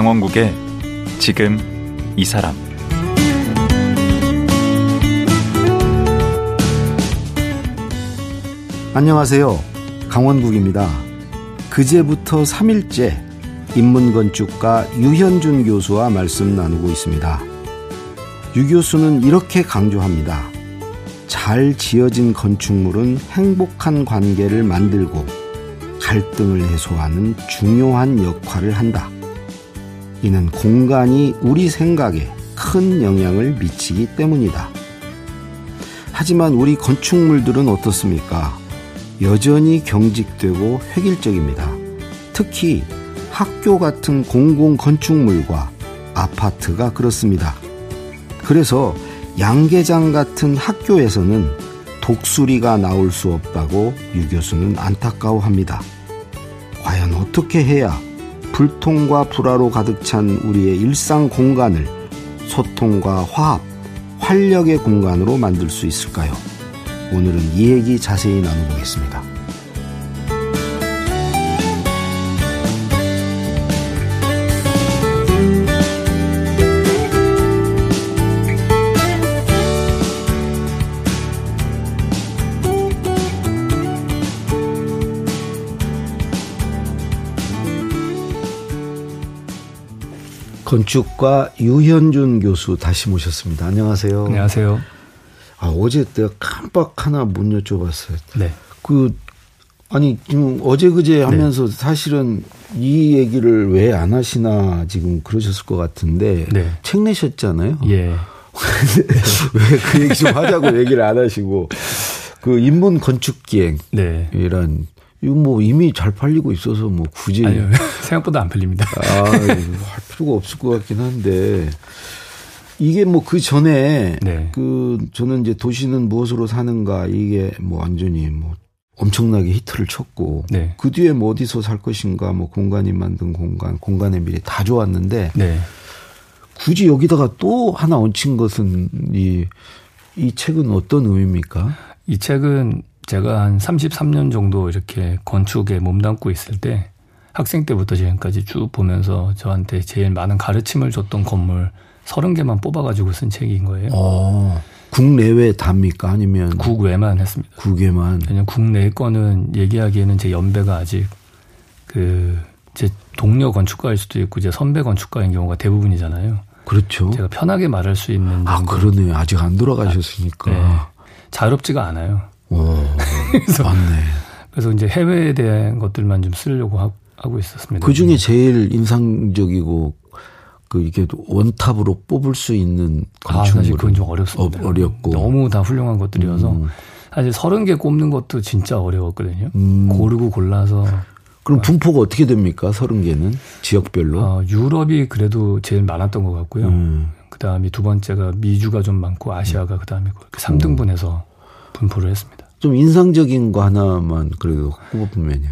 강원국의 지금 이 사람 안녕하세요. 강원국입니다. 그제부터 3일째 인문건축가 유현준 교수와 말씀 나누고 있습니다. 유 교수는 이렇게 강조합니다. 잘 지어진 건축물은 행복한 관계를 만들고 갈등을 해소하는 중요한 역할을 한다. 이는 공간이 우리 생각에 큰 영향을 미치기 때문이다. 하지만 우리 건축물들은 어떻습니까? 여전히 경직되고 획일적입니다. 특히 학교 같은 공공 건축물과 아파트가 그렇습니다. 그래서 양계장 같은 학교에서는 독수리가 나올 수 없다고 유 교수는 안타까워합니다. 과연 어떻게 해야 불통과 불화로 가득 찬 우리의 일상 공간을 소통과 화합, 활력의 공간으로 만들 수 있을까요? 오늘은 이 얘기 자세히 나눠보겠습니다. 건축가 유현준 교수 다시 모셨습니다. 안녕하세요. 안녕하세요. 아, 어제 내가 깜빡 하나 못 여쭤봤어요. 네. 그, 아니, 지금 어제 그제 네. 하면서 네. 사실은 이 얘기를 왜 안 하시나 지금 그러셨을 것 같은데. 네. 책 내셨잖아요. 예. 왜그 얘기 좀 하자고 얘기를 안 하시고. 그 인문 건축 기행이란 네. 이거 뭐 이미 잘 팔리고 있어서 뭐 굳이 아니요 생각보다 안 팔립니다. 아, 할 필요가 없을 것 같긴 한데 이게 뭐 그 전에 네. 그 저는 이제 도시는 무엇으로 사는가 이게 뭐 완전히 뭐 엄청나게 히트를 쳤고 네. 그 뒤에 뭐 어디서 살 것인가 뭐 공간이 만든 공간 공간의 미래 다 좋았는데 네. 굳이 여기다가 또 하나 얹힌 것은 이 이 책은 어떤 의미입니까? 이 책은 제가 한 33년 정도 이렇게 건축에 몸담고 있을 때 학생 때부터 지금까지 쭉 보면서 저한테 제일 많은 가르침을 줬던 건물 30개만 뽑아가지고 쓴 책인 거예요. 어, 국내외 답니까? 아니면? 국외만 했습니다. 국외만. 왜냐면 국내 거는 얘기하기에는 제 연배가 아직 그, 제 동료 건축가일 수도 있고 제 선배 건축가인 경우가 대부분이잖아요. 그렇죠. 제가 편하게 말할 수 있는. 아, 그러네요. 아직 안 돌아가셨으니까. 네. 자유롭지가 않아요. 오, 그래서, 맞네. 그래서 이제 해외에 대한 것들만 좀 쓰려고 하고 있었습니다. 그 중에 제일 인상적이고 그 이게 원탑으로 뽑을 수 있는 건축물 아, 사실 그건 좀 어렵습니다. 어, 렵고 너무 다 훌륭한 것들이어서 음. 사실 서른 개 꼽는 것도 진짜 어려웠거든요. 음. 고르고 골라서 그럼 분포가 어떻게 됩니까? 서른 개는 지역별로? 어, 유럽이 그래도 제일 많았던 것 같고요. 음. 그 다음에 두 번째가 미주가 좀 많고 아시아가 그 다음에 그렇게 3등분해서 분포를 했습니다. 좀 인상적인 거 하나만 그래도 꼽아보면요.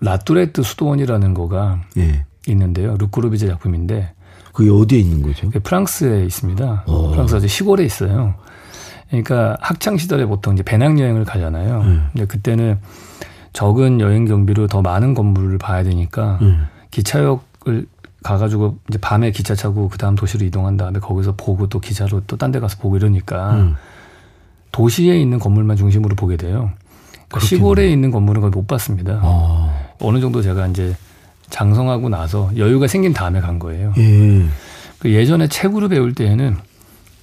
라뚜레트 수도원이라는 거가 예. 있는데요. 루크루비제 작품인데 그게 어디에 있는 거죠? 프랑스에 있습니다. 오. 어. 프랑스 아주 시골에 있어요. 그러니까 학창 시절에 보통 이제 배낭 여행을 가잖아요. 음. 근데 그때는 적은 여행 경비로 더 많은 건물을 봐야 되니까 음. 기차역을 가가지고 이제 밤에 기차 타고 그 다음 도시로 이동한 다음에 거기서 보고 또 기차로 또 딴 데 가서 보고 이러니까 음. 도시에 있는 건물만 중심으로 보게 돼요. 그러니까 시골에 있는 건물은 거의 못 봤습니다. 어. 어느 정도 제가 이제 장성하고 나서 여유가 생긴 다음에 간 거예요. 예. 그 예전에 책으로 배울 때에는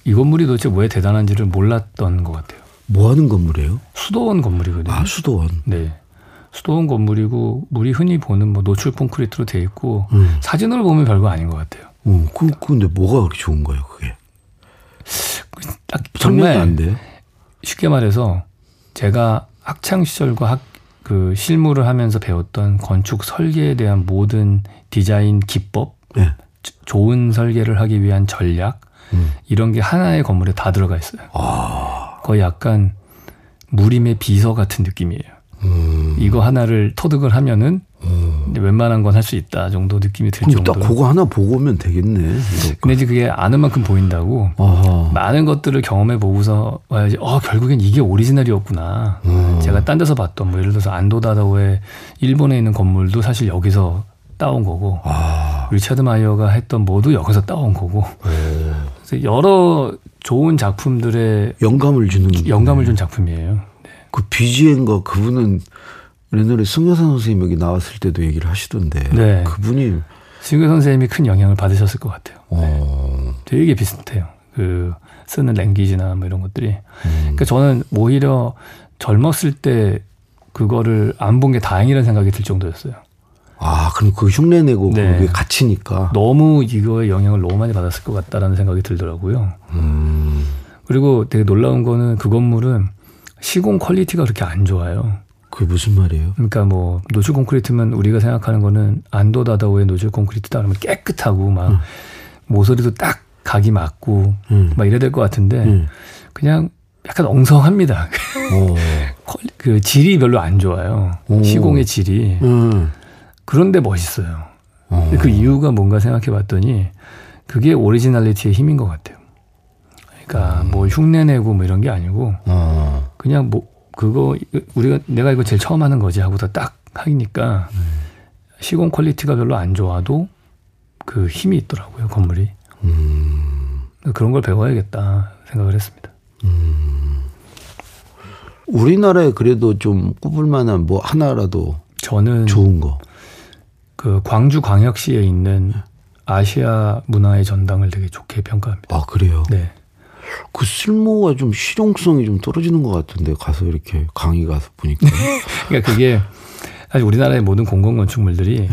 이 건물이 도대체 왜 대단한지를 몰랐던 것 같아요. 뭐 하는 건물이에요? 수도원 건물이거든요. 아, 수도원. 네. 수도원 건물이고 우리 흔히 보는 뭐 노출 콘크리트로 돼 있고 음. 사진으로 보면 별거 아닌 것 같아요. 음, 그 근데 뭐가 그렇게 좋은 거예요, 그게? 딱 정말 안 돼. 쉽게 말해서 제가 학창 시절과 학, 그 실무를 하면서 배웠던 건축 설계에 대한 모든 디자인 기법, 네. 좋은 설계를 하기 위한 전략 음. 이런 게 하나의 건물에 다 들어가 있어요. 아. 거의 약간 무림의 비서 같은 느낌이에요. 음. 이거 하나를 터득을 하면은 음. 웬만한 건 할 수 있다 정도 느낌이 들 정도. 딱 그거 하나 보고 오면 되겠네. 이럴까. 근데 이제 그게 아는 만큼 보인다고 아하. 많은 것들을 경험해 보고서 와야지. 어 결국엔 이게 오리지널이었구나. 음. 제가 딴 데서 봤던 뭐 예를 들어서 안도다다오의 일본에 있는 건물도 사실 여기서 따온 거고 아. 리차드 마이어가 했던 뭐도 여기서 따온 거고 네. 그래서 여러 좋은 작품들의 영감을 주는 영감을 준 작품이에요. 네. 그 BGM과 그분은 옛날에 승여산 선생님 여기 나왔을 때도 얘기를 하시던데 네. 그분이 승여 선생님이 큰 영향을 받으셨을 것 같아요. 네. 되게 비슷해요. 그 쓰는 랭귀지나 뭐 이런 것들이. 음. 그러니까 저는 오히려 젊었을 때 그거를 안 본 게 다행이라는 생각이 들 정도였어요. 아, 그럼 그 흉내 내고 네. 그게 갇히니까. 너무 이거에 영향을 너무 많이 받았을 것 같다라는 생각이 들더라고요. 음. 그리고 되게 놀라운 거는 그 건물은 시공 quality가 그렇게 안 좋아요. 그게 무슨 말이에요? 그러니까 뭐 노출 콘크리트면 우리가 생각하는 거는 안도 다다오의 노출 콘크리트다 그러면 깨끗하고 막 음. 모서리도 딱 각이 맞고 음. 막 이래야 될 것 같은데 음. 그냥 약간 엉성합니다. 그 질이 별로 안 좋아요. 오. 시공의 질이. 음. 그런데 멋있어요. 그 이유가 뭔가 생각해 봤더니 그게 originality의 힘인 것 같아요. 그러니까 음. 뭐 흉내내고 뭐 이런 게 아니고 어. 그냥 뭐 그거 우리가 내가 이거 제일 처음 하는 거지 하고서 딱 하니까 음. 시공 quality가 별로 안 좋아도 그 힘이 있더라고요 건물이. 음. 그런 걸 배워야겠다 생각을 했습니다. 음. 우리나라에 그래도 좀 꼽을 만한 뭐 하나라도 저는 좋은 거. 그 광주 광역시에 있는 아시아 문화의 전당을 되게 좋게 평가합니다. 아 그래요? 네. 그 쓸모가 좀 실용성이 좀 떨어지는 것 같은데 가서 이렇게 강의 가서 보니까. 그러니까 그게 사실 우리나라의 모든 공공 건축물들이 네.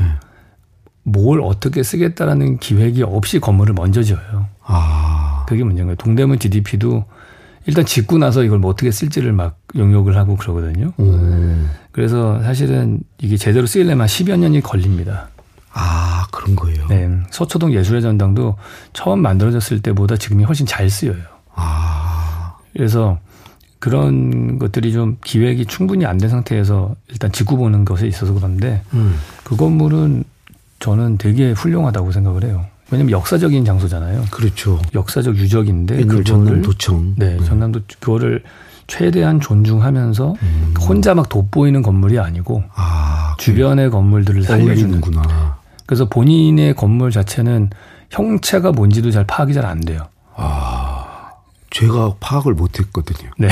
뭘 어떻게 쓰겠다라는 기획이 없이 건물을 먼저 지어요. 아. 그게 문제인 거예요. 동대문 GDP도 일단 짓고 나서 이걸 뭐 어떻게 쓸지를 막 용역을 하고 그러거든요. 음. 그래서 사실은 이게 제대로 쓰려면 10여 년이 걸립니다. 아, 그런 거예요? 네. 서초동 예술의 전당도 처음 만들어졌을 때보다 지금이 훨씬 잘 쓰여요. 아. 그래서 그런 것들이 좀 기획이 충분히 안 된 상태에서 일단 짓고 보는 것에 있어서 그런데 음. 그 건물은 저는 되게 훌륭하다고 생각을 해요. 왜냐면 역사적인 장소잖아요. 그렇죠. 역사적 유적인데 그걸 전남도청. 네, 네, 전남도 그거를 최대한 존중하면서 음. 혼자 막 돋보이는 건물이 아니고 아, 주변의 건물들을 살려주는구나. 그래서 본인의 건물 자체는 형체가 뭔지도 잘 파악이 잘 안 돼요. 아, 제가 파악을 못했거든요. 네.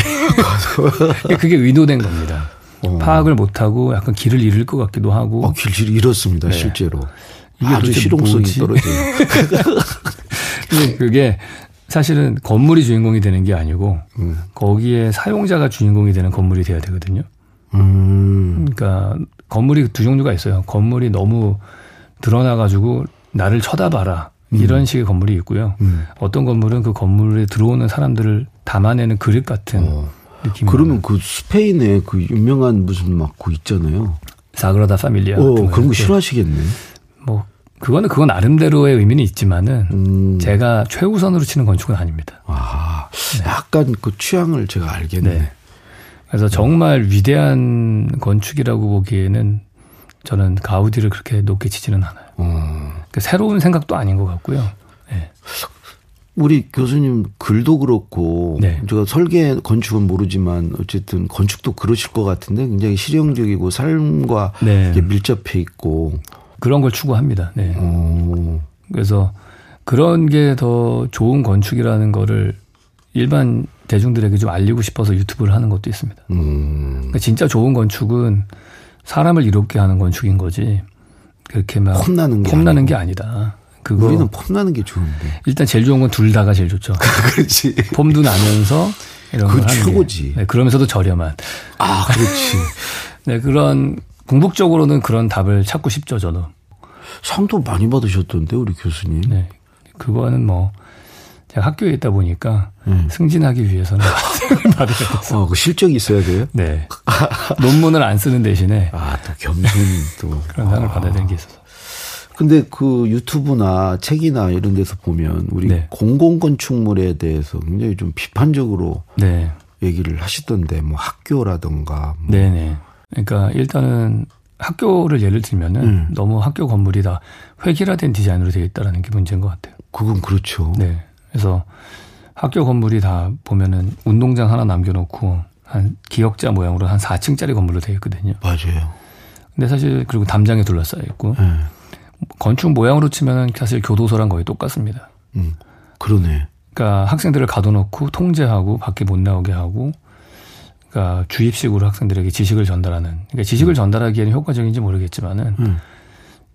그게 의도된 겁니다. 어. 파악을 못하고 약간 길을 잃을 것 같기도 하고. 어, 길을 잃었습니다, 네. 실제로. 이게 아주 실용성이 뭐지? 떨어져요. 그게 사실은 건물이 주인공이 되는 게 아니고 음. 거기에 사용자가 주인공이 되는 건물이 돼야 되거든요. 음. 그러니까 건물이 두 종류가 있어요. 건물이 너무 드러나가지고 나를 쳐다봐라. 음. 이런 식의 건물이 있고요. 음. 어떤 건물은 그 건물에 들어오는 사람들을 담아내는 그릇 같은 어. 느낌. 그러면 그 스페인에 그 유명한 무슨 막그 있잖아요. 사그라다 파밀리아. 어, 그런 거 싫어하시겠네. 뭐 그거는 그건 나름대로의 의미는 있지만은 음. 제가 최우선으로 치는 건축은 아닙니다. 아, 네. 약간 그 취향을 제가 알겠네. 네. 그래서 정말 위대한 건축이라고 보기에는 저는 가우디를 그렇게 높게 치지는 않아요. 음. 그러니까 새로운 생각도 아닌 것 같고요. 네. 우리 교수님 글도 그렇고 네. 제가 설계 건축은 모르지만 어쨌든 건축도 그러실 것 같은데 굉장히 실용적이고 삶과 네. 밀접해 있고 그런 걸 추구합니다. 네. 오. 그래서 그런 게 더 좋은 건축이라는 거를 일반 대중들에게 좀 알리고 싶어서 유튜브를 하는 것도 있습니다. 음. 그러니까 진짜 좋은 건축은 사람을 이롭게 하는 건축인 거지. 그렇게 막 폼나는 게, 폼나는 게 아니다. 그거 우리는 폼나는 게 좋은데. 일단 제일 좋은 건 둘 다가 제일 좋죠. 그렇지. 폼도 나면서 이런 그 최고지. 네, 그러면서도 저렴한. 아, 그렇지. 네, 그런 궁극적으로는 그런 답을 찾고 싶죠, 저도. 상도 많이 받으셨던데 우리 교수님. 네. 그거는 뭐 제가 학교에 있다 보니까 음. 승진하기 위해서는 받아야 돼서. 어, 그 실적이 있어야 돼요? 네. 논문을 안 쓰는 대신에 아, 또 겸손 또 그런 상을 아. 받아야 되는 게 있어서. 근데 그 유튜브나 책이나 이런 데서 보면 우리 네. 공공건축물에 대해서 굉장히 좀 비판적으로 네. 얘기를 하시던데 뭐 학교라든가 뭐 네네. 그러니까 일단은 학교를 예를 들면은 음. 너무 학교 건물이 다 획일화된 디자인으로 되어 있다라는 게 문제인 것 같아요. 그건 그렇죠. 네. 그래서 학교 건물이 다 보면은 운동장 하나 남겨놓고 한 기역자 모양으로 한 4층짜리 건물로 되어 있거든요. 맞아요. 근데 사실 그리고 담장에 둘러싸여 있고 네. 건축 모양으로 치면은 사실 교도소랑 거의 똑같습니다. 음, 그러네. 그러니까 학생들을 가둬놓고 통제하고 밖에 못 나오게 하고, 그러니까 주입식으로 학생들에게 지식을 전달하는. 그러니까 지식을 음. 전달하기에는 효과적인지 모르겠지만은 음.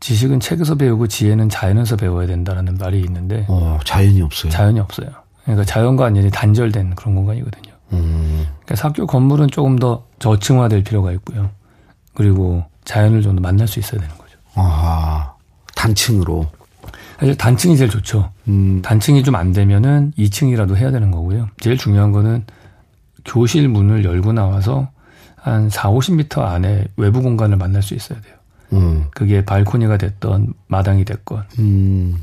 지식은 책에서 배우고 지혜는 자연에서 배워야 된다라는 말이 있는데, 어, 자연이 없어요. 자연이 없어요. 그러니까 자연과 완전히 단절된 그런 공간이거든요. 음. 그러니까 학교 건물은 조금 더 저층화될 필요가 있고요. 그리고 자연을 좀 더 만날 수 있어야 되는 거죠. 아, 단층으로. 사실 단층이 제일 좋죠. 음. 단층이 좀 안 되면은 2층이라도 해야 되는 거고요. 제일 중요한 거는 교실 문을 열고 나와서 한 4, 50m 안에 외부 공간을 만날 수 있어야 돼요. 음. 그게 발코니가 됐던 마당이 됐건. 음.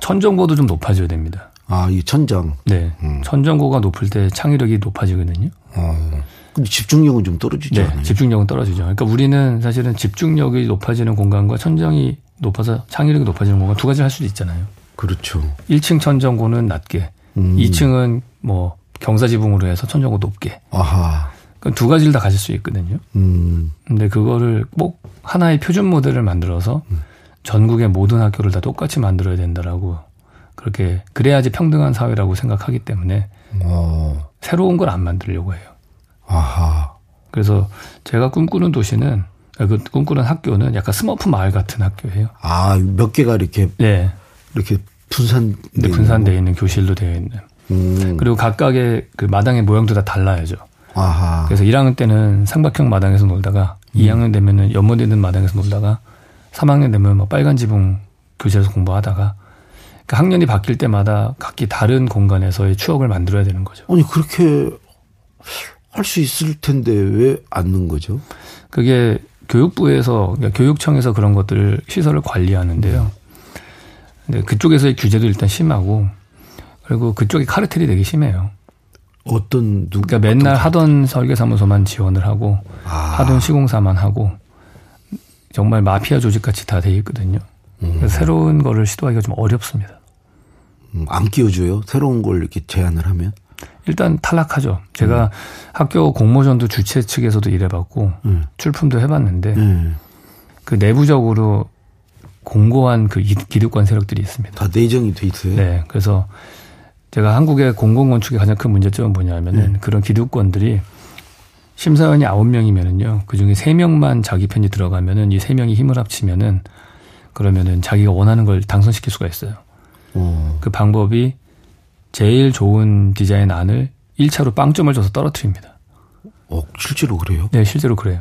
천정고도 좀 높아져야 됩니다. 아, 이 천장. 네. 음. 천정고가 높을 때 창의력이 높아지거든요. 어. 근데 집중력은 좀 떨어지죠. 네, 않아요? 집중력은 떨어지죠. 그러니까 우리는 사실은 집중력이 높아지는 공간과 천정이 높아서 창의력이 높아지는 공간 두 가지를 할 수도 있잖아요. 그렇죠. 1층 천정고는 낮게, 음. 2층은 뭐 경사지붕으로 해서 천정고 높게. 아하. 두 가지를 다 가질 수 있거든요. 음. 근데 그거를 꼭 하나의 표준 모델을 만들어서 음. 전국의 모든 학교를 다 똑같이 만들어야 된다라고 그렇게 그래야지 평등한 사회라고 생각하기 때문에 어. 새로운 걸 안 만들려고 해요. 아하. 그래서 제가 꿈꾸는 도시는 그 꿈꾸는 학교는 약간 스머프 마을 같은 학교예요. 아, 몇 개가 이렇게 네. 이렇게 분산 네, 분산되어 있는 교실로 되어 있는. 음. 그리고 각각의 그 마당의 모양도 다 달라야죠. 아하. 그래서 1학년 때는 삼각형 마당에서 놀다가 음. 2학년 되면은 연못있는 마당에서 놀다가 3학년 되면 뭐 빨간 지붕 교실에서 공부하다가 그 학년이 바뀔 때마다 각기 다른 공간에서의 추억을 만들어야 되는 거죠. 아니 그렇게 할 수 있을 텐데 왜 안 넣은 거죠? 그게 교육부에서 그러니까 교육청에서 그런 것들을 시설을 관리하는데요. 근데 그쪽에서의 규제도 일단 심하고 그리고 그쪽이 카르텔이 되게 심해요. 어떤 누 그러니까 맨날 하던 설계사무소만 지원을 하고 아. 하던 시공사만 하고 정말 마피아 조직같이 다 돼 있거든요. 음. 새로운 거를 시도하기가 좀 어렵습니다. 음, 안 끼워줘요? 새로운 걸 이렇게 제안을 하면? 일단 탈락하죠. 제가 음. 학교 공모전도 주최 측에서도 일해봤고 음. 출품도 해봤는데 음. 그 내부적으로 공고한 그 기득권 세력들이 있습니다. 다 내정이 돼 있어요. 네, 그래서 제가 한국의 공공건축의 가장 큰 문제점은 뭐냐면은 네. 그런 기득권들이 심사위원이 아홉 명이면은요 그 중에 세 명만 자기 편이 들어가면은 이 세 명이 힘을 합치면은 그러면은 자기가 원하는 걸 당선시킬 수가 있어요. 오. 어. 그 방법이 제일 좋은 디자인 안을 1차로 빵점을 줘서 떨어뜨립니다. 어, 실제로 그래요? 네, 실제로 그래요.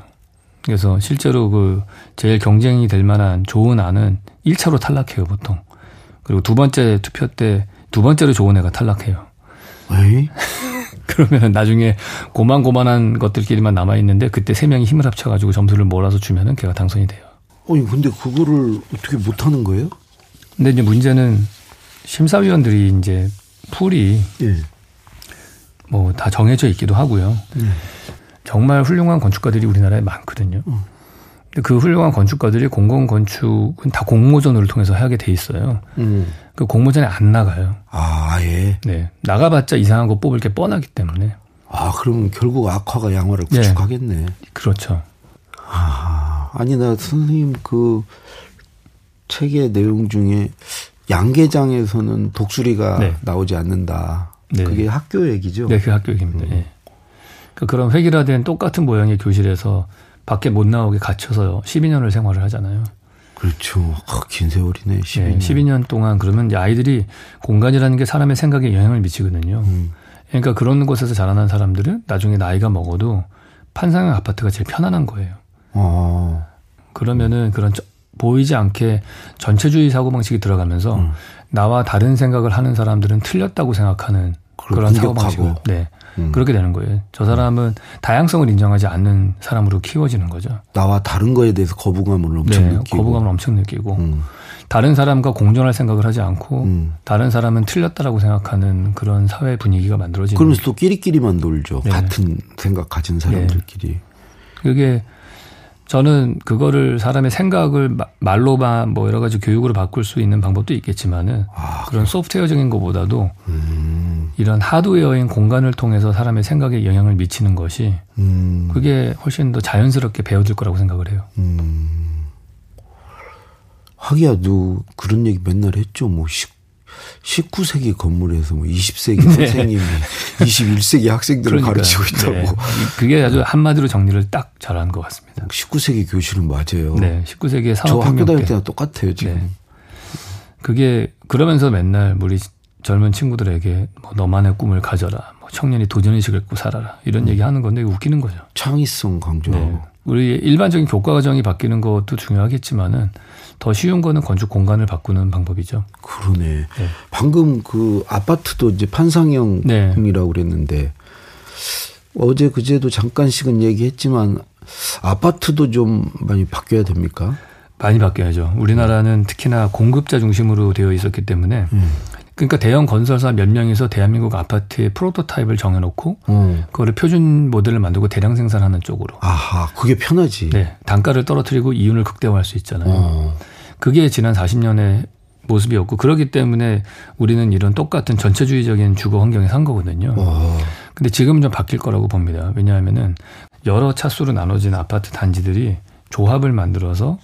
그래서 실제로 그 제일 경쟁이 될 만한 좋은 안은 1차로 탈락해요, 보통. 그리고 두 번째 투표 때 두 번째로 좋은 애가 탈락해요. 에이? 그러면 나중에 고만고만한 것들끼리만 남아있는데 그때 세 명이 힘을 합쳐가지고 점수를 몰아서 주면은 걔가 당선이 돼요. 아니, 근데 그거를 어떻게 못하는 거예요? 근데 이제 문제는 심사위원들이 이제 풀이 예. 뭐다 정해져 있기도 하고요. 예. 정말 훌륭한 건축가들이 우리나라에 많거든요. 어. 그 훌륭한 건축가들이 공공 건축은 다 공모전을 통해서 하게 돼 있어요. 음. 그 공모전에 안 나가요. 아, 예. 네. 나가봤자 이상한 거 뽑을 게 뻔하기 때문에. 아, 그러면 결국 악화가 양화를 네. 구축하겠네. 네. 그렇죠. 아, 아니, 나 선생님 그 책의 내용 중에 양계장에서는 독수리가 네. 나오지 않는다. 네. 그게 학교 얘기죠. 네, 그 학교 얘기입니다. 음. 예. 그 그런 획일화된 똑같은 모양의 교실에서 밖에 못 나오게 갇혀서 12년을 생활을 하잖아요. 그렇죠. 아, 긴 세월이네. 12년. 네, 12년 동안 그러면 아이들이 공간이라는 게 사람의 생각에 영향을 미치거든요. 음. 그러니까 그런 곳에서 자라난 사람들은 나중에 나이가 먹어도 판상형 아파트가 제일 편안한 거예요. 어. 그러면은 그런 보이지 않게 전체주의 사고방식이 들어가면서 음. 나와 다른 생각을 하는 사람들은 틀렸다고 생각하는 그런 사고방식을 네. 음. 그렇게 되는 거예요. 저 사람은 다양성을 인정하지 않는 사람으로 키워지는 거죠. 나와 다른 거에 대해서 거부감을 엄청 네, 느끼고. 거부감을 엄청 느끼고. 음. 다른 사람과 공존할 생각을 하지 않고 음. 다른 사람은 틀렸다라고 생각하는 그런 사회 분위기가 만들어지는. 그러면서 또 끼리끼리만 놀죠. 네. 같은 생각 가진 사람들끼리. 네. 그게 저는 그거를 사람의 생각을 말로만 뭐 여러 가지 교육으로 바꿀 수 있는 방법도 있겠지만은 아, 그런 소프트웨어적인 것보다도 음. 이런 하드웨어인 공간을 통해서 사람의 생각에 영향을 미치는 것이 음. 그게 훨씬 더 자연스럽게 배워질 거라고 생각을 해요. 음. 하기야 너 그런 얘기 맨날 했죠. 뭐 19세기 건물에서 뭐 20세기 네. 선생님이 21세기 학생들을 그러니까요. 가르치고 있다고. 네. 그게 아주 한마디로 정리를 딱 잘한 것 같습니다. 19세기 교실은 맞아요. 네. 19세기의 사업 저 학교 다닐 때랑 똑같아요, 지금. 네. 그게 그러면서 맨날 우리 젊은 친구들에게 뭐 너만의 꿈을 가져라. 뭐 청년이 도전의식을 갖고 살아라. 이런 음. 얘기 하는 건데 웃기는 거죠. 창의성 강조하고. 네. 우리 일반적인 교과 과정이 바뀌는 것도 중요하겠지만은 더 쉬운 거는 건축 공간을 바꾸는 방법이죠. 그러네. 네. 방금 그 아파트도 이제 판상형이라고 네. 그랬는데 어제 그제도 잠깐씩은 얘기했지만 아파트도 좀 많이 바뀌어야 됩니까? 많이 바뀌어야죠. 우리나라는 특히나 공급자 중심으로 되어 있었기 때문에 음. 그러니까 대형 건설사 몇 명이서 대한민국 아파트의 프로토타입을 정해놓고 음. 그거를 표준 모델을 만들고 대량 생산하는 쪽으로. 아하, 그게 편하지. 네, 단가를 떨어뜨리고 이윤을 극대화할 수 있잖아요. 어. 그게 지난 40년의 모습이었고 그렇기 때문에 우리는 이런 똑같은 전체주의적인 주거 환경에 산 거거든요. 어. 근데 지금은 좀 바뀔 거라고 봅니다. 왜냐하면은 여러 차수로 나눠진 아파트 단지들이 조합을 만들어서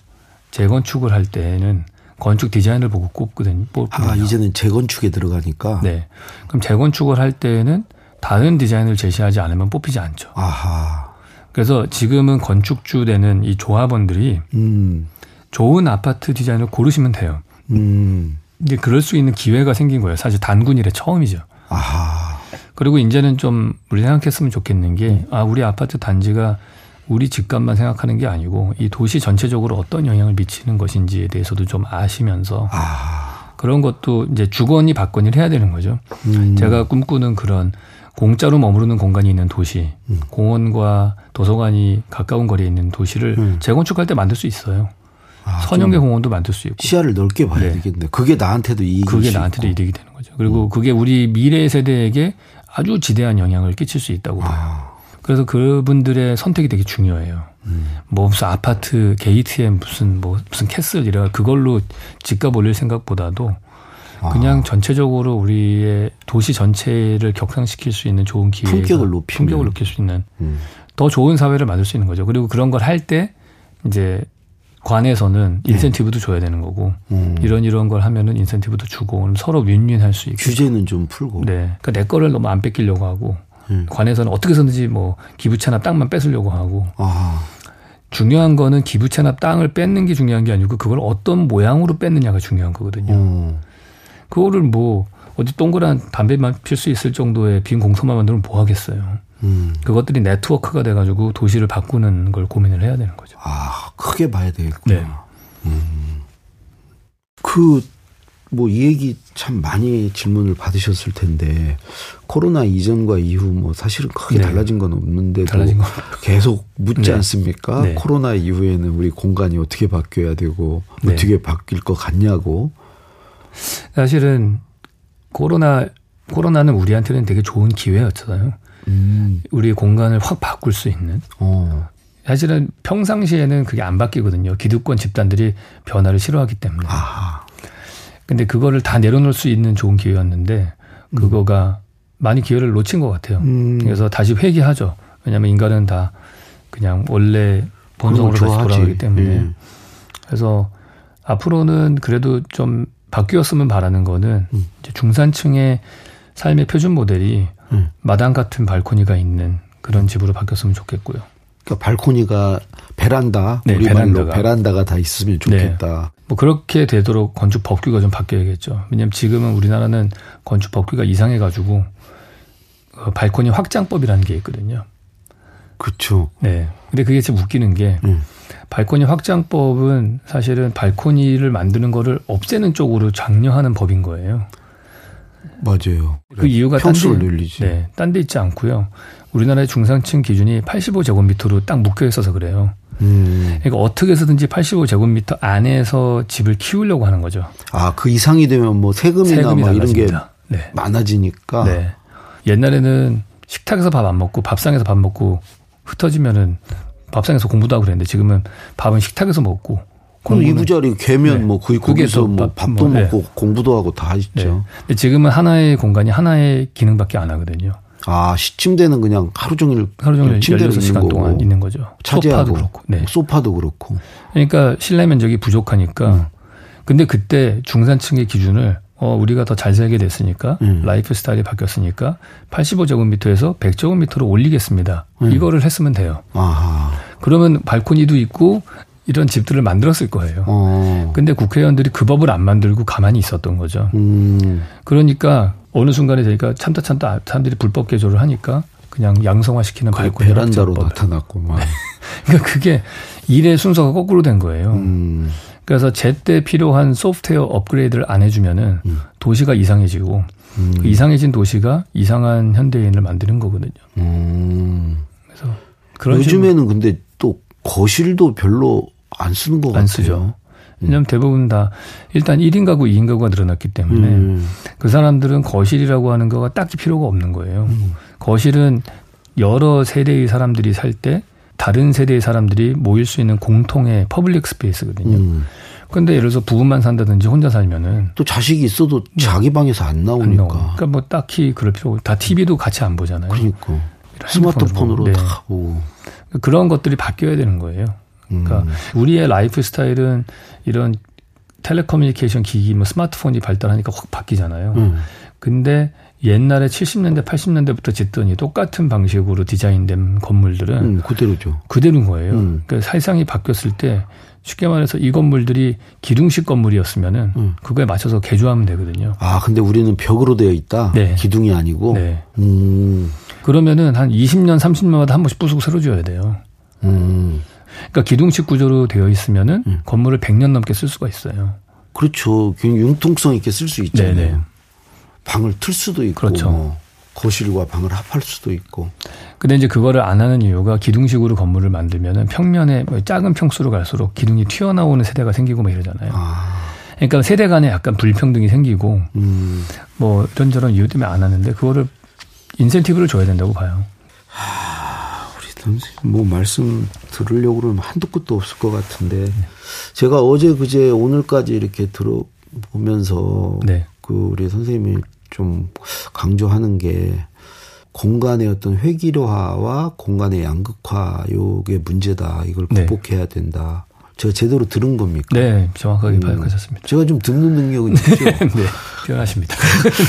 재건축을 할 때는 건축 디자인을 보고 꼽거든요. 아, 이제는 재건축에 들어가니까. 네. 그럼 재건축을 할 때에는 다른 디자인을 제시하지 않으면 뽑히지 않죠. 아하. 그래서 지금은 건축주 되는 이 조합원들이 음. 좋은 아파트 디자인을 고르시면 돼요. 음. 이제 그럴 수 있는 기회가 생긴 거예요. 사실 단군 일에 처음이죠. 아하. 그리고 이제는 좀 우리 생각했으면 좋겠는 게, 아, 우리 아파트 단지가 우리 집값만 생각하는 게 아니고 이 도시 전체적으로 어떤 영향을 미치는 것인지에 대해서도 좀 아시면서 아. 그런 것도 이제 주거니 받거니를 해야 되는 거죠. 음. 제가 꿈꾸는 그런 공짜로 머무르는 공간이 있는 도시, 음. 공원과 도서관이 가까운 거리에 있는 도시를 음. 재건축할 때 만들 수 있어요. 아, 선형계 공원도 만들 수 있고 시야를 넓게 봐야 네. 되겠네. 그게 나한테도 이익이 그게 나한테도 이득이 되는 거죠. 그리고 음. 그게 우리 미래 세대에게 아주 지대한 영향을 끼칠 수 있다고 봐요. 아. 그래서 그분들의 선택이 되게 중요해요. 음. 뭐 무슨 아파트 gate에 무슨 뭐 무슨 castle 이래 그걸로 집값 올릴 생각보다도 아. 그냥 전체적으로 우리의 도시 전체를 격상시킬 수 있는 좋은 기회 품격을 높이 품격을 높일 수 있는 음. 더 좋은 사회를 만들 수 있는 거죠. 그리고 그런 걸 할 때 이제 관에서는 네. 인센티브도 네. 줘야 되는 거고 음. 이런 이런 걸 하면은 인센티브도 주고 서로 윈윈할 수 있고 규제는 좀 풀고 네 그러니까 내 거를 너무 안 뺏기려고 하고 음. 관에서는 어떻게 해서든지 뭐 기부채나 땅만 뺏으려고 하고 아. 중요한 거는 기부채나 땅을 뺏는 게 중요한 게 아니고 그걸 어떤 모양으로 뺏느냐가 중요한 거거든요. 음. 그거를 뭐 어디 동그란 담배만 필 수 있을 정도의 빈 공터만 만들면 뭐 하겠어요. 음. 그것들이 네트워크가 돼가지고 도시를 바꾸는 걸 고민을 해야 되는 거죠. 아 크게 봐야 되겠구나. 네. 음. 그 뭐 이 얘기 참 많이 질문을 받으셨을 텐데 코로나 이전과 이후 뭐 사실은 크게 네. 달라진 건 없는데 달라진 계속 묻지 네. 않습니까? 네. 코로나 이후에는 우리 공간이 어떻게 바뀌어야 되고 네. 어떻게 바뀔 것 같냐고. 사실은 코로나 코로나는 우리한테는 되게 좋은 기회였잖아요. 음. 우리 공간을 확 바꿀 수 있는. 어. 사실은 평상시에는 그게 안 바뀌거든요. 기득권 집단들이 변화를 싫어하기 때문에. 아하. 근데 그거를 다 내려놓을 수 있는 좋은 기회였는데 그거가 음. 많이 기회를 놓친 것 같아요. 음. 그래서 다시 회귀하죠. 왜냐하면 인간은 다 그냥 원래 본성으로 다시 돌아가기 때문에. 음. 그래서 앞으로는 그래도 좀 바뀌었으면 바라는 거는 음. 이제 중산층의 삶의 표준 모델이 음. 마당 같은 발코니가 있는 그런 집으로 바뀌었으면 좋겠고요. 그러니까 발코니가 베란다, 네, 우리말로 베란다가. 베란다가 다 있으면 좋겠다. 네. 뭐 그렇게 되도록 건축 법규가 좀 바뀌어야겠죠. 왜냐하면 지금은 우리나라는 건축 법규가 이상해 가지고 어, 발코니 확장법이라는 게 있거든요. 그렇죠. 네. 근데 그게 참 웃기는 게 음. 발코니 확장법은 사실은 발코니를 만드는 거를 없애는 쪽으로 장려하는 법인 거예요. 맞아요. 그 이유가 평수를 늘리지. 네, 딴 데 있지 않고요. 우리나라의 중상층 기준이 85제곱미터로 딱 묶여 있어서 그래요. 음. 그러니까 어떻게 해서든지 85제곱미터 안에서 집을 키우려고 하는 거죠. 아, 그 이상이 되면 뭐 세금이나 세금이 뭐 이런 게 네. 많아지니까. 네. 옛날에는 식탁에서 밥 안 먹고 밥상에서 밥 먹고 흩어지면은 밥상에서 공부도 하고 그랬는데 지금은 밥은 식탁에서 먹고 그럼 이부자리 개면 네. 뭐 거기 거기서 뭐 밥도 뭐, 먹고 네. 공부도 하고 다 있죠. 네. 근데 지금은 하나의 공간이 하나의 기능밖에 안 하거든요. 아, 침대는 그냥 하루 종일 하루 종일 침대로 있는 시간 거고. 동안 있는 거죠. 차지하고. 소파도 그렇고. 네. 소파도 그렇고. 그러니까 실내 면적이 부족하니까 음. 근데 그때 중산층의 기준을 어, 우리가 더 잘 살게 됐으니까, 음. 라이프 스타일이 바뀌었으니까, 85제곱미터에서 100제곱미터로 올리겠습니다. 음. 이거를 했으면 돼요. 아하. 그러면 발코니도 있고, 이런 집들을 만들었을 거예요. 어. 근데 국회의원들이 그 법을 안 만들고 가만히 있었던 거죠. 음. 그러니까 어느 순간에 되니까 참다 참다 사람들이 불법 개조를 하니까 그냥 양성화시키는 발코니 베란다로 나타났고 막. 그러니까 그게 일의 순서가 거꾸로 된 거예요. 음. 그래서 제때 필요한 소프트웨어 업그레이드를 안 해주면은 음. 도시가 이상해지고 음. 그 이상해진 도시가 이상한 현대인을 만드는 거거든요. 음. 그래서 요즘에는 근데 또 거실도 별로 안 쓰는 것 안 같아요. 쓰죠. 왜냐하면 대부분 다 일단 1인 가구, 2인 가구가 늘어났기 때문에 음. 그 사람들은 거실이라고 하는 거가 딱히 필요가 없는 거예요. 음. 거실은 여러 세대의 사람들이 살 때 다른 세대의 사람들이 모일 수 있는 공통의 public space거든요. 음. 근데 예를 들어서 부부만 산다든지 혼자 살면은 또 자식이 있어도 네. 자기 방에서 안 나오니까. 안 그러니까 뭐 딱히 그럴 필요 다 TV도 같이 안 보잖아요. 그러니까 스마트폰으로 네. 다 보고 그런 것들이 바뀌어야 되는 거예요. 그러니까 음. 우리의 라이프 스타일은 이런 telecommunication 기기, 뭐 스마트폰이 발달하니까 확 바뀌잖아요. 음. 근데 옛날에 70년대, 80년대부터 짓더니 똑같은 방식으로 디자인된 건물들은 음, 그대로죠. 그대로인 거예요. 음. 그러니까 사실 세상이 바뀌었을 때 쉽게 말해서 이 건물들이 기둥식 건물이었으면은 음. 그거에 맞춰서 개조하면 되거든요. 아, 근데 우리는 벽으로 되어 있다. 네. 기둥이 아니고. 네. 음. 그러면은 한 20년, 30년마다 한 번씩 부수고 새로 지어야 돼요. 음. 그러니까 기둥식 구조로 되어 있으면은 음. 건물을 100년 넘게 쓸 수가 있어요. 그렇죠. 융통성 있게 쓸 수 있잖아요. 네네. 방을 틀 수도 있고 그렇죠. 뭐 거실과 방을 합할 수도 있고. 근데 이제 그거를 안 하는 이유가 기둥식으로 건물을 만들면은 평면에 뭐 작은 평수로 갈수록 기둥이 튀어나오는 세대가 생기고 막 이러잖아요. 아. 그러니까 세대 간에 약간 불평등이 생기고 음. 뭐 이런저런 이유 때문에 안 하는데 그거를 인센티브를 줘야 된다고 봐요. 하, 뭐 말씀 들으려고 그러면 한도 끝도 없을 것 같은데 네. 제가 어제 그제 오늘까지 이렇게 들어보면서 네. 그 우리 선생님이 좀 강조하는 게 공간의 어떤 회기로화와 공간의 양극화 요게 문제다. 이걸 네. 극복해야 된다. 제가 제대로 들은 겁니까? 네, 정확하게 음, 파악하셨습니다. 제가 좀 듣는 능력은 있죠. 네, 뛰어나십니다.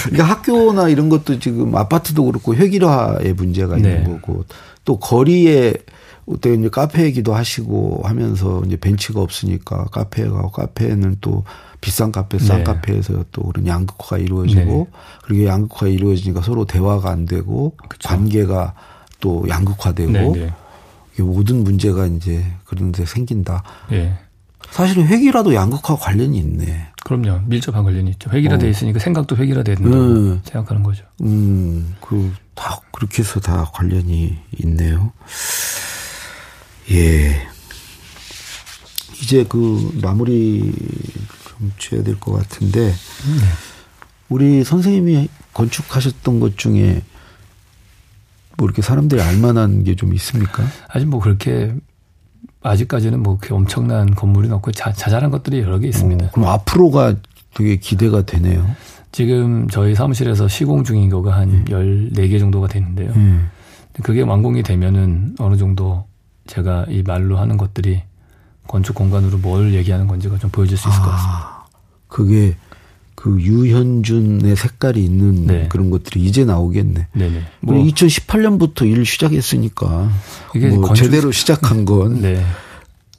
그러니까 학교나 이런 것도 지금 아파트도 그렇고 회기로화의 문제가 있는 네. 거고 또 거리에 그때 이제 카페 얘기도 하시고 하면서 이제 벤치가 없으니까 카페에 가고 카페는 또 비싼 카페, 싼 네. 카페에서 또 그런 양극화가 이루어지고 네. 그리고 양극화가 이루어지니까 서로 대화가 안 되고 그쵸. 관계가 또 양극화되고 네, 네. 이 모든 문제가 이제 그런 데 생긴다. 네. 사실은 회기라도 양극화 관련이 있네. 그럼요. 밀접한 관련이 있죠. 회기화돼 어. 있으니까 생각도 회기화된다고 음. 생각하는 거죠. 음, 그, 다, 그렇게 해서 다 관련이 있네요. 예. 이제 그 마무리 좀 취해야 될 것 같은데 네. 우리 선생님이 건축하셨던 것 중에 뭐 이렇게 사람들이 알만한 게 좀 있습니까? 아직 뭐 그렇게 아직까지는 뭐 그렇게 엄청난 건물이 없고 자, 자잘한 것들이 여러 개 있습니다. 어, 그럼 앞으로가 되게 기대가 되네요. 지금 저희 사무실에서 시공 중인 거가 한 음. 14개 정도가 되는데요. 음. 그게 완공이 되면은 어느 정도 제가 이 말로 하는 것들이 건축 공간으로 뭘 얘기하는 건지가 좀 보여줄 수 있을 아, 것 같습니다. 그게 그 유현준의 색깔이 있는 네. 그런 것들이 이제 나오겠네. 네네. 뭐 2018년부터 일 시작했으니까 이게 뭐 건축... 제대로 시작한 건 네.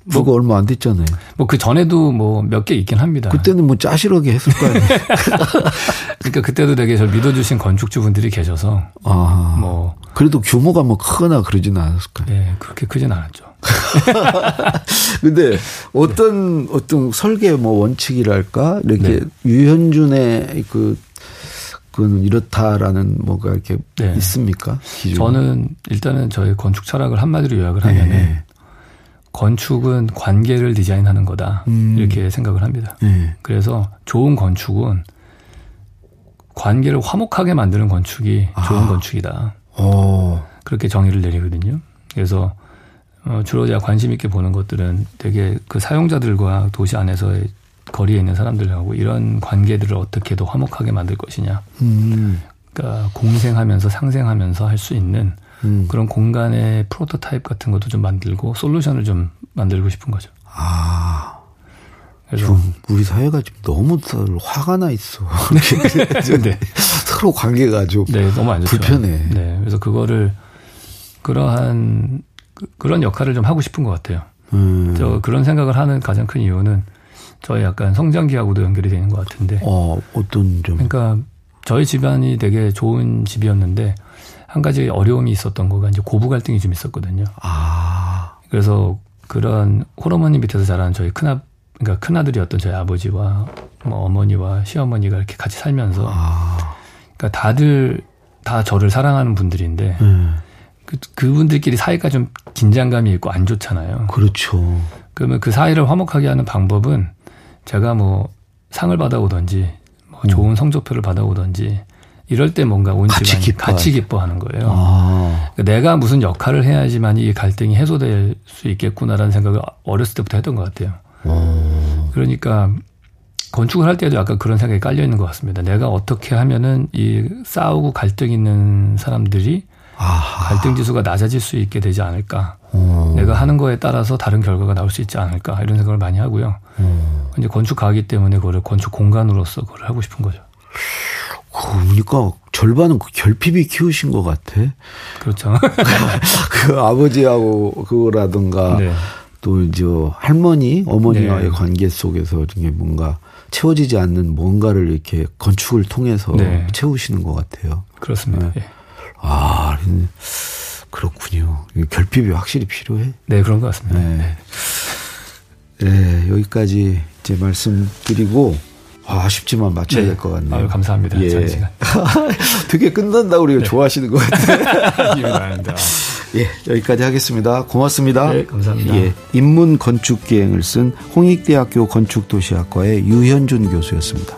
그거 뭐, 얼마 안 됐잖아요. 뭐 그 전에도 뭐 몇 개 있긴 합니다. 그때는 뭐 짜시러게 했을 거 아니에요. 그러니까 그때도 되게 저 믿어주신 건축주분들이 계셔서 아, 뭐 그래도 규모가 뭐 크거나 그러지는 않았을까요? 네, 그렇게 크진 않았죠. 근데 어떤 어떤 설계 뭐 원칙이랄까 이렇게 네. 유현준의 그 그는 이렇다라는 뭐가 이렇게 네. 있습니까? 기준? 저는 일단은 저희 건축 철학을 한마디로 요약을 하면은 네. 건축은 관계를 디자인하는 거다 음. 이렇게 생각을 합니다. 네. 그래서 좋은 건축은 관계를 화목하게 만드는 건축이 아. 좋은 건축이다. 오. 그렇게 정의를 내리거든요. 그래서 어, 주로 제가 관심 있게 보는 것들은 되게 그 사용자들과 도시 안에서의 거리에 있는 사람들하고 이런 관계들을 어떻게 더 화목하게 만들 것이냐. 음. 그러니까 공생하면서 상생하면서 할 수 있는 음. 그런 공간의 프로토타입 같은 것도 좀 만들고 솔루션을 좀 만들고 싶은 거죠. 아. 그래서 우리 사회가 지금 너무 화가 나 있어. 네. 네. 서로 관계가 좀 네, 너무 안 좋죠. 불편해. 네, 그래서 그거를 그러한 그, 그런 역할을 좀 하고 싶은 것 같아요. 음. 저 그런 생각을 하는 가장 큰 이유는 저희 약간 성장기하고도 연결이 되는 것 같은데. 어, 어떤 점? 그러니까 저희 집안이 되게 좋은 집이었는데 한 가지 어려움이 있었던 거가 이제 고부 갈등이 좀 있었거든요. 아. 그래서 그런 호르몬이 밑에서 자란 저희 큰아 그러니까 큰아들이었던 저희 아버지와 뭐 어머니와 시어머니가 이렇게 같이 살면서 아. 그러니까 다들 다 저를 사랑하는 분들인데 음. 그, 그분들끼리 사이가 좀 긴장감이 있고 안 좋잖아요. 그렇죠. 그러면 그 사이를 화목하게 하는 방법은 제가 뭐 상을 받아오든지 뭐 음. 좋은 성적표를 받아오든지 이럴 때 뭔가 온 같이 집안이 기뻐 같이 기뻐하는 거예요. 아. 그러니까 내가 무슨 역할을 해야지만 이 갈등이 해소될 수 있겠구나라는 생각을 어렸을 때부터 했던 것 같아요. 오. 어. 그러니까 건축을 할 때도 약간 그런 생각이 깔려 있는 것 같습니다. 내가 어떻게 하면은 이 싸우고 갈등 있는 사람들이 아하. 갈등 지수가 낮아질 수 있게 되지 않을까. 오. 내가 하는 거에 따라서 다른 결과가 나올 수 있지 않을까 이런 생각을 많이 하고요. 오. 이제 건축 가기 때문에 그거를 건축 공간으로서 그걸 하고 싶은 거죠. 그러니까 절반은 그 결핍이 키우신 것 같아. 그렇죠. 그 아버지하고 그거라든가 네. 또 이제 할머니, 어머니와의 네. 관계 속에서 이게 뭔가 채워지지 않는 뭔가를 이렇게 건축을 통해서 네. 채우시는 것 같아요. 그렇습니다. 네. 아, 그렇군요. 결핍이 확실히 필요해. 네, 그런 것 같습니다. 네. 네, 여기까지 이제 말씀드리고 아, 아쉽지만 맞춰야 네. 될것 같네요. 아유, 감사합니다. 예. 시간. 되게 끝난다 우리가 네. 좋아하시는 것 같아요. 예, 여기까지 하겠습니다. 고맙습니다. 네, 감사합니다. 예, 인문 건축 기행을 쓴 홍익대학교 건축도시학과의 유현준 교수였습니다.